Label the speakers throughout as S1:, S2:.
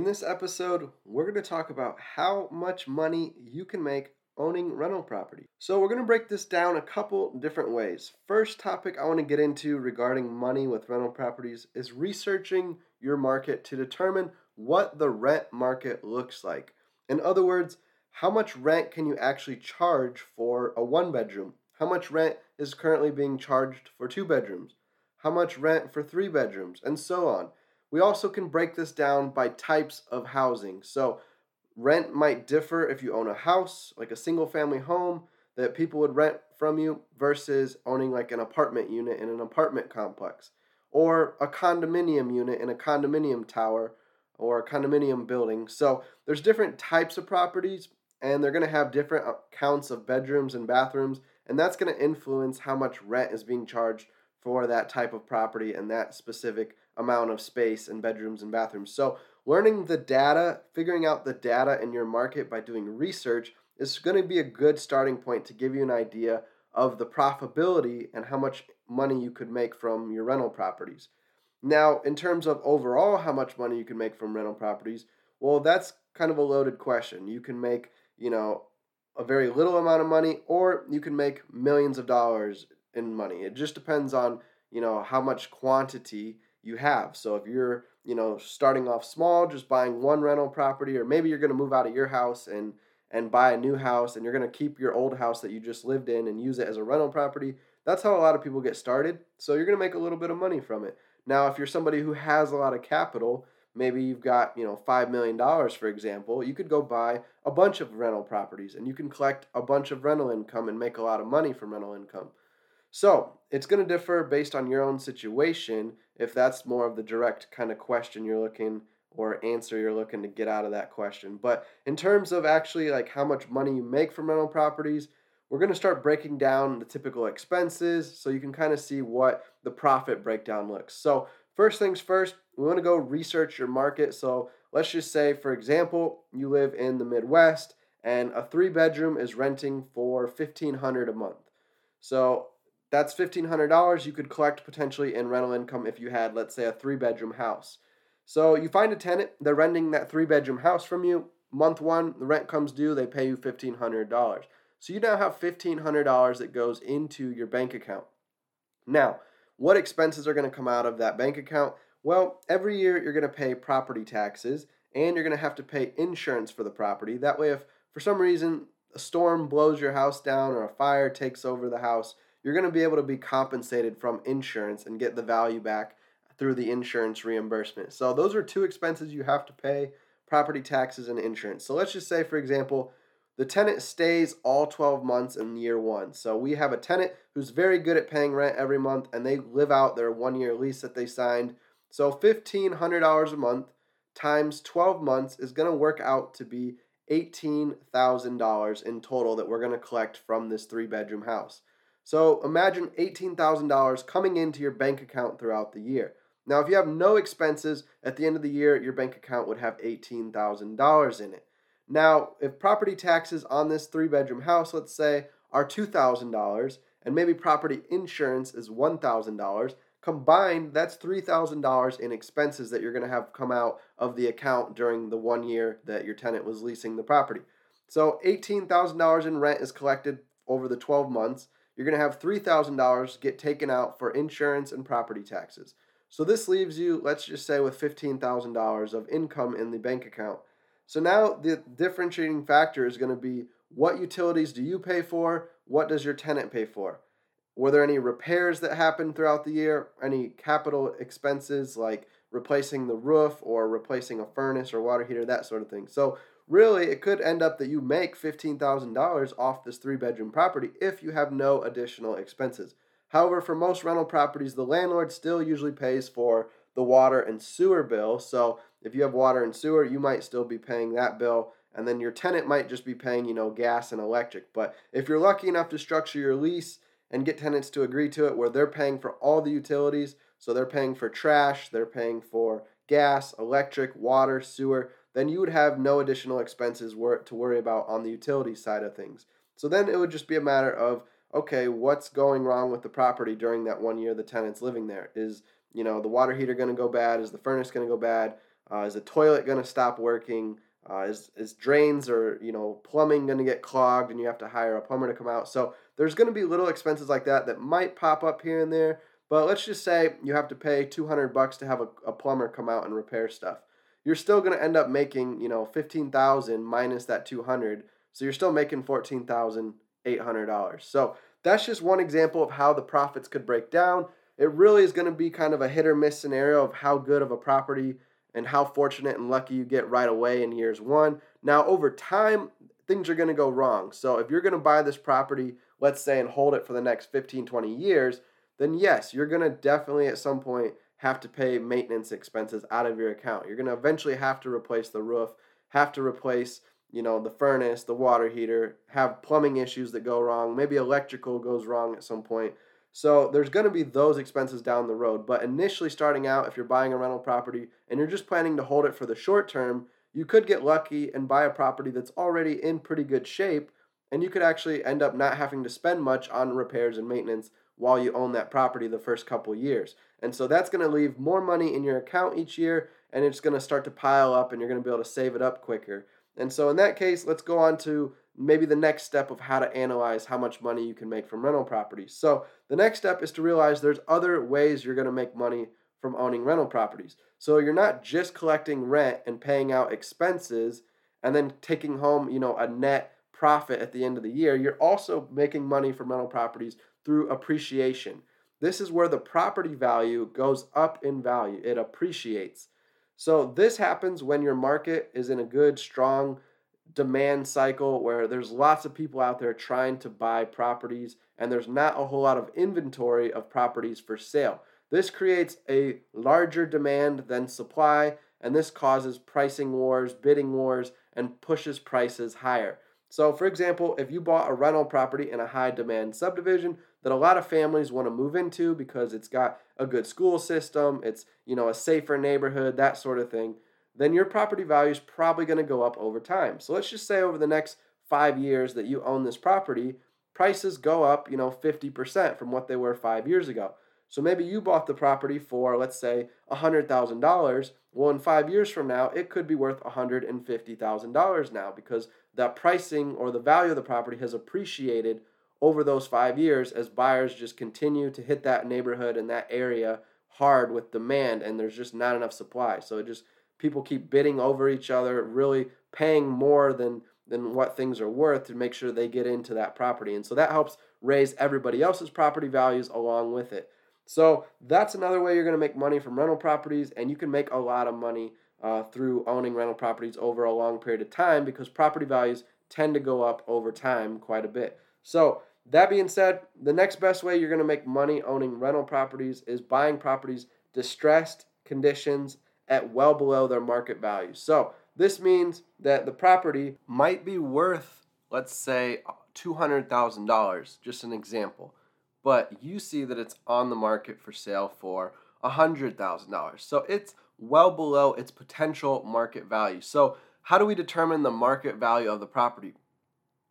S1: In this episode, we're going to talk about how much money you can make owning rental property. So, we're going to break this down a couple different ways. First topic I want to get into regarding money with rental properties is researching your market to determine what the rent market looks like. In other words, how much rent can you actually charge for a one bedroom? How much rent is currently being charged for two bedrooms? How much rent for three bedrooms? And so on. We also can break this down by types of housing. So, rent might differ if you own a house, like a single family home that people would rent from you, versus owning like an apartment unit in an apartment complex, or a condominium unit in a condominium tower or a condominium building. So, there's different types of properties, and they're going to have different uh, counts of bedrooms and bathrooms, and that's going to influence how much rent is being charged for that type of property and that specific amount of space and bedrooms and bathrooms. So, learning the data, figuring out the data in your market by doing research is going to be a good starting point to give you an idea of the profitability and how much money you could make from your rental properties. Now, in terms of overall how much money you can make from rental properties, well, that's kind of a loaded question. You can make, you know, a very little amount of money or you can make millions of dollars in money. It just depends on, you know, how much quantity you have. So if you're, you know, starting off small, just buying one rental property, or maybe you're going to move out of your house and and buy a new house, and you're going to keep your old house that you just lived in and use it as a rental property. That's how a lot of people get started. So you're going to make a little bit of money from it. Now, if you're somebody who has a lot of capital, maybe you've got, you know, 5 million dollars for example, you could go buy a bunch of rental properties and you can collect a bunch of rental income and make a lot of money from rental income. So it's going to differ based on your own situation if that's more of the direct kind of question you're looking or answer you're looking to get out of that question. But in terms of actually like how much money you make from rental properties, we're going to start breaking down the typical expenses so you can kind of see what the profit breakdown looks. So, first things first, we want to go research your market. So, let's just say for example, you live in the Midwest and a 3 bedroom is renting for 1500 a month. So, that's $1,500 you could collect potentially in rental income if you had, let's say, a three bedroom house. So you find a tenant, they're renting that three bedroom house from you. Month one, the rent comes due, they pay you $1,500. So you now have $1,500 that goes into your bank account. Now, what expenses are going to come out of that bank account? Well, every year you're going to pay property taxes and you're going to have to pay insurance for the property. That way, if for some reason a storm blows your house down or a fire takes over the house, you're going to be able to be compensated from insurance and get the value back through the insurance reimbursement. So those are two expenses you have to pay, property taxes and insurance. So let's just say for example, the tenant stays all 12 months in year 1. So we have a tenant who's very good at paying rent every month and they live out their 1 year lease that they signed. So $1500 a month times 12 months is going to work out to be $18,000 in total that we're going to collect from this 3 bedroom house. So imagine $18,000 coming into your bank account throughout the year. Now, if you have no expenses at the end of the year, your bank account would have $18,000 in it. Now, if property taxes on this three bedroom house, let's say, are $2,000, and maybe property insurance is $1,000, combined, that's $3,000 in expenses that you're going to have come out of the account during the one year that your tenant was leasing the property. So $18,000 in rent is collected over the 12 months you're going to have $3,000 get taken out for insurance and property taxes. So this leaves you, let's just say, with $15,000 of income in the bank account. So now the differentiating factor is going to be what utilities do you pay for? What does your tenant pay for? Were there any repairs that happened throughout the year? Any capital expenses like replacing the roof or replacing a furnace or water heater, that sort of thing. So really it could end up that you make $15,000 off this three bedroom property if you have no additional expenses. However, for most rental properties, the landlord still usually pays for the water and sewer bill. So if you have water and sewer, you might still be paying that bill. And then your tenant might just be paying, you know, gas and electric. But if you're lucky enough to structure your lease and get tenants to agree to it where they're paying for all the utilities, so they're paying for trash, they're paying for gas, electric, water, sewer, then you would have no additional expenses to worry about on the utility side of things. So then it would just be a matter of okay, what's going wrong with the property during that one year the tenant's living there? Is you know the water heater going to go bad? Is the furnace going to go bad? Uh, is the toilet going to stop working? Uh, is, is drains or you know plumbing going to get clogged and you have to hire a plumber to come out? So there's going to be little expenses like that that might pop up here and there. But let's just say you have to pay 200 bucks to have a, a plumber come out and repair stuff. You're still going to end up making, you know, 15,000 minus that 200. So you're still making $14,800. So that's just one example of how the profits could break down. It really is going to be kind of a hit or miss scenario of how good of a property and how fortunate and lucky you get right away in years one. Now, over time, things are going to go wrong. So if you're going to buy this property, let's say, and hold it for the next 15, 20 years, then yes, you're going to definitely at some point have to pay maintenance expenses out of your account. You're going to eventually have to replace the roof, have to replace, you know, the furnace, the water heater, have plumbing issues that go wrong, maybe electrical goes wrong at some point. So there's going to be those expenses down the road. But initially starting out, if you're buying a rental property and you're just planning to hold it for the short term, you could get lucky and buy a property that's already in pretty good shape and you could actually end up not having to spend much on repairs and maintenance while you own that property the first couple years. And so that's going to leave more money in your account each year and it's going to start to pile up and you're going to be able to save it up quicker. And so in that case, let's go on to maybe the next step of how to analyze how much money you can make from rental properties. So the next step is to realize there's other ways you're going to make money from owning rental properties. So you're not just collecting rent and paying out expenses and then taking home, you know, a net profit at the end of the year. You're also making money from rental properties through appreciation. This is where the property value goes up in value, it appreciates. So, this happens when your market is in a good, strong demand cycle where there's lots of people out there trying to buy properties and there's not a whole lot of inventory of properties for sale. This creates a larger demand than supply, and this causes pricing wars, bidding wars, and pushes prices higher. So, for example, if you bought a rental property in a high demand subdivision that a lot of families want to move into because it's got a good school system, it's, you know, a safer neighborhood, that sort of thing, then your property value is probably going to go up over time. So, let's just say over the next 5 years that you own this property, prices go up, you know, 50% from what they were 5 years ago. So maybe you bought the property for, let's say, $100,000. Well, in five years from now, it could be worth $150,000 now because that pricing or the value of the property has appreciated over those five years as buyers just continue to hit that neighborhood and that area hard with demand and there's just not enough supply. So it just people keep bidding over each other, really paying more than than what things are worth to make sure they get into that property. And so that helps raise everybody else's property values along with it. So that's another way you're going to make money from rental properties, and you can make a lot of money uh, through owning rental properties over a long period of time because property values tend to go up over time quite a bit. So, that being said, the next best way you're going to make money owning rental properties is buying properties distressed conditions at well below their market value. So, this means that the property might be worth, let's say, $200,000, just an example but you see that it's on the market for sale for $100,000. So it's well below its potential market value. So, how do we determine the market value of the property?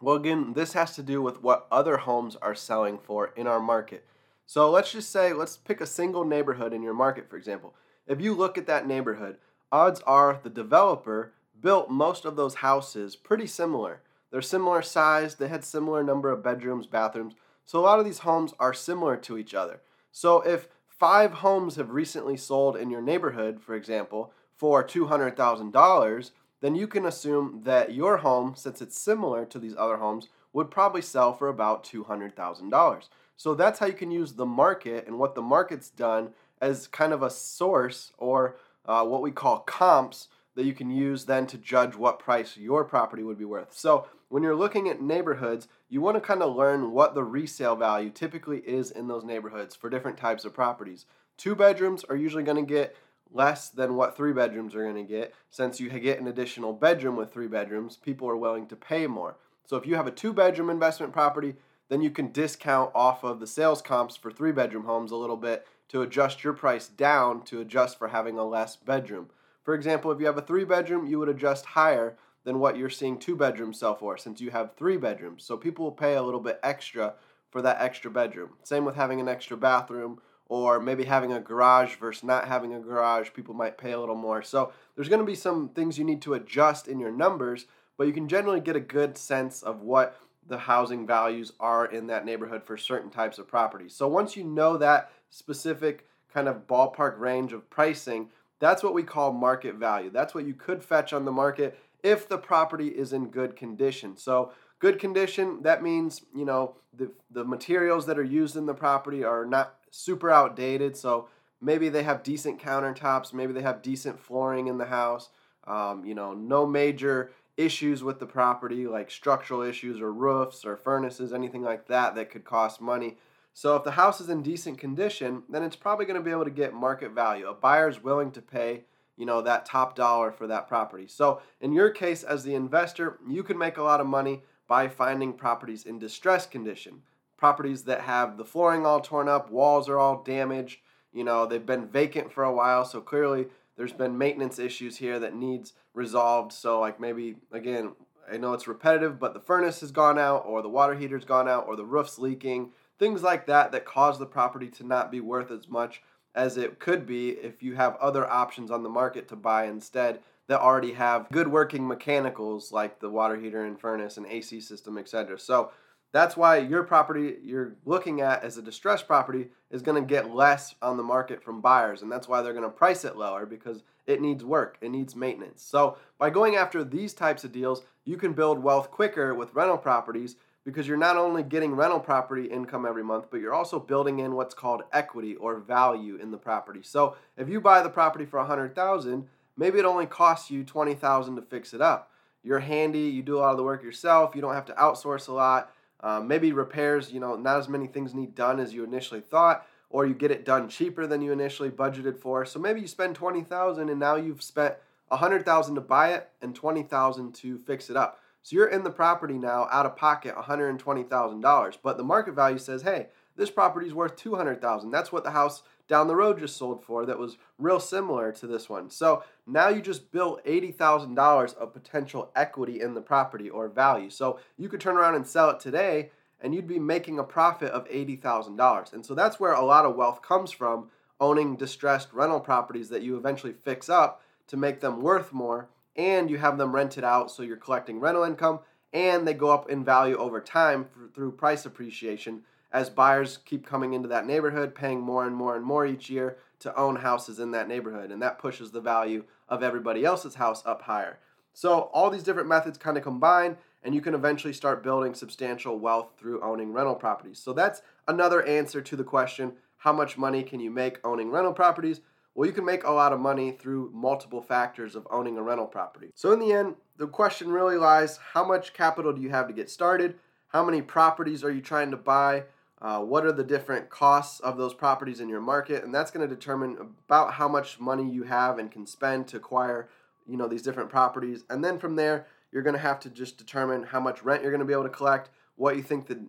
S1: Well, again, this has to do with what other homes are selling for in our market. So, let's just say, let's pick a single neighborhood in your market, for example. If you look at that neighborhood, odds are the developer built most of those houses pretty similar. They're similar size, they had similar number of bedrooms, bathrooms, so a lot of these homes are similar to each other. So if five homes have recently sold in your neighborhood, for example, for $200,000, then you can assume that your home, since it's similar to these other homes, would probably sell for about $200,000. So that's how you can use the market and what the market's done as kind of a source or uh, what we call comps that you can use then to judge what price your property would be worth. So when you're looking at neighborhoods, you want to kind of learn what the resale value typically is in those neighborhoods for different types of properties. Two bedrooms are usually going to get less than what three bedrooms are going to get. Since you get an additional bedroom with three bedrooms, people are willing to pay more. So if you have a two bedroom investment property, then you can discount off of the sales comps for three bedroom homes a little bit to adjust your price down to adjust for having a less bedroom. For example, if you have a three bedroom, you would adjust higher than what you're seeing two bedrooms sell for since you have three bedrooms. So people will pay a little bit extra for that extra bedroom. Same with having an extra bathroom or maybe having a garage versus not having a garage, people might pay a little more. So there's going to be some things you need to adjust in your numbers, but you can generally get a good sense of what the housing values are in that neighborhood for certain types of properties. So once you know that specific kind of ballpark range of pricing, that's what we call market value. That's what you could fetch on the market if the property is in good condition. So good condition, that means, you know, the the materials that are used in the property are not super outdated. So maybe they have decent countertops, maybe they have decent flooring in the house. Um, you know, no major issues with the property like structural issues or roofs or furnaces, anything like that that could cost money. So if the house is in decent condition, then it's probably going to be able to get market value. A buyer's willing to pay, you know, that top dollar for that property. So in your case as the investor, you can make a lot of money by finding properties in distressed condition properties that have the flooring all torn up, walls are all damaged, you know, they've been vacant for a while, so clearly there's been maintenance issues here that needs resolved. So like maybe again, I know it's repetitive, but the furnace has gone out or the water heater's gone out or the roof's leaking, things like that that cause the property to not be worth as much as it could be if you have other options on the market to buy instead that already have good working mechanicals like the water heater and furnace and AC system, etc. So that's why your property you're looking at as a distressed property is going to get less on the market from buyers. And that's why they're going to price it lower because it needs work, it needs maintenance. So by going after these types of deals, you can build wealth quicker with rental properties because you're not only getting rental property income every month, but you're also building in what's called equity or value in the property. So if you buy the property for 100,000, maybe it only costs you 20,000 to fix it up. You're handy, you do a lot of the work yourself, you don't have to outsource a lot um, maybe repairs, you know, not as many things need done as you initially thought, or you get it done cheaper than you initially budgeted for. So maybe you spend twenty thousand and now you've spent a hundred thousand to buy it and twenty thousand to fix it up. So you're in the property now out of pocket one hundred and twenty thousand dollars, but the market value says, hey, this property is worth two hundred thousand. That's what the house down the road just sold for that was real similar to this one. So now you just built $80,000 of potential equity in the property or value. So you could turn around and sell it today and you'd be making a profit of $80,000. And so that's where a lot of wealth comes from owning distressed rental properties that you eventually fix up to make them worth more and you have them rented out so you're collecting rental income and they go up in value over time through price appreciation as buyers keep coming into that neighborhood, paying more and more and more each year to own houses in that neighborhood. And that pushes the value of everybody else's house up higher. So, all these different methods kind of combine, and you can eventually start building substantial wealth through owning rental properties. So, that's another answer to the question how much money can you make owning rental properties? Well, you can make a lot of money through multiple factors of owning a rental property. So, in the end, the question really lies how much capital do you have to get started? How many properties are you trying to buy? Uh, what are the different costs of those properties in your market and that's going to determine about how much money you have and can spend to acquire you know these different properties and then from there you're going to have to just determine how much rent you're going to be able to collect what you think the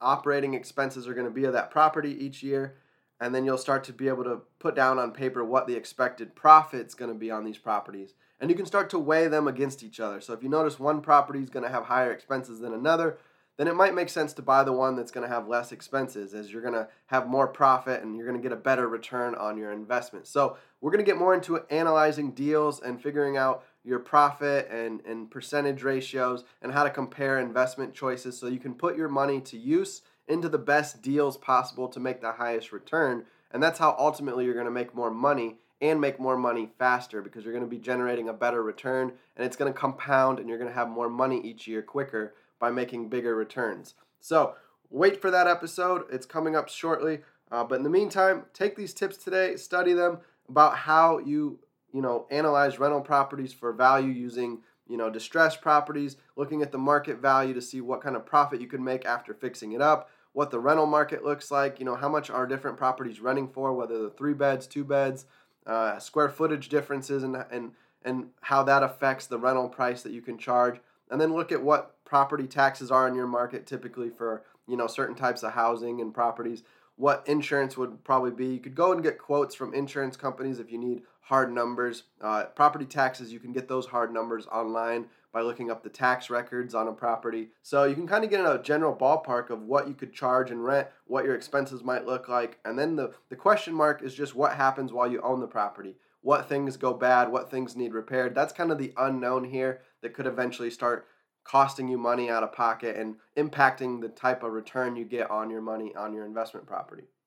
S1: operating expenses are going to be of that property each year and then you'll start to be able to put down on paper what the expected profit's going to be on these properties and you can start to weigh them against each other so if you notice one property is going to have higher expenses than another then it might make sense to buy the one that's going to have less expenses as you're going to have more profit and you're going to get a better return on your investment. So, we're going to get more into analyzing deals and figuring out your profit and, and percentage ratios and how to compare investment choices so you can put your money to use into the best deals possible to make the highest return. And that's how ultimately you're going to make more money and make more money faster because you're going to be generating a better return and it's going to compound and you're going to have more money each year quicker by making bigger returns. So wait for that episode. It's coming up shortly. Uh, but in the meantime, take these tips today, study them about how you you know analyze rental properties for value using you know distressed properties, looking at the market value to see what kind of profit you can make after fixing it up, what the rental market looks like, you know how much are different properties renting for, whether the three beds, two beds, uh, square footage differences, and and and how that affects the rental price that you can charge. And then look at what property taxes are in your market typically for you know certain types of housing and properties what insurance would probably be you could go and get quotes from insurance companies if you need hard numbers. Uh, property taxes, you can get those hard numbers online by looking up the tax records on a property. So you can kind of get a general ballpark of what you could charge and rent, what your expenses might look like. And then the, the question mark is just what happens while you own the property. What things go bad, what things need repaired. That's kind of the unknown here that could eventually start costing you money out of pocket and impacting the type of return you get on your money on your investment property.